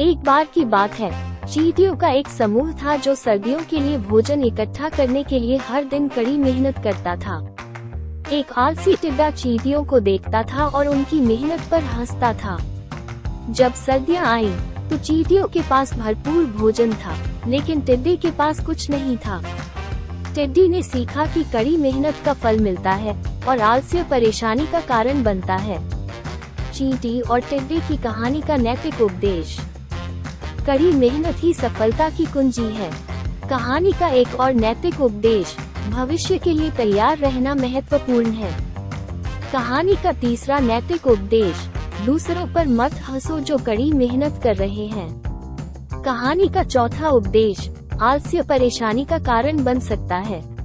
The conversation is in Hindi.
एक बार की बात है। चींटियों का एक समूह था जो सर्दियों के लिए भोजन इकट्ठा करने के लिए हर दिन कड़ी मेहनत करता था। एक आलसी टिड्डा चींटियों को देखता था और उनकी मेहनत पर हंसता था। जब सर्दियाँ आई तो चींटियों के पास भरपूर भोजन था, लेकिन टिड्डी के पास कुछ नहीं था। टिड्डी ने सीखा कि कड़ी मेहनत का फल मिलता है और आलस्य परेशानी का कारण बनता है। चींटी और टिड्डी की कहानी का नैतिक उपदेश। कड़ी मेहनत ही सफलता की कुंजी है। कहानी का एक और नैतिक उपदेश, भविष्य के लिए तैयार रहना महत्वपूर्ण है। कहानी का तीसरा नैतिक उपदेश, दूसरों पर मत हंसो जो कड़ी मेहनत कर रहे हैं। कहानी का चौथा उपदेश, आलस्य परेशानी का कारण बन सकता है।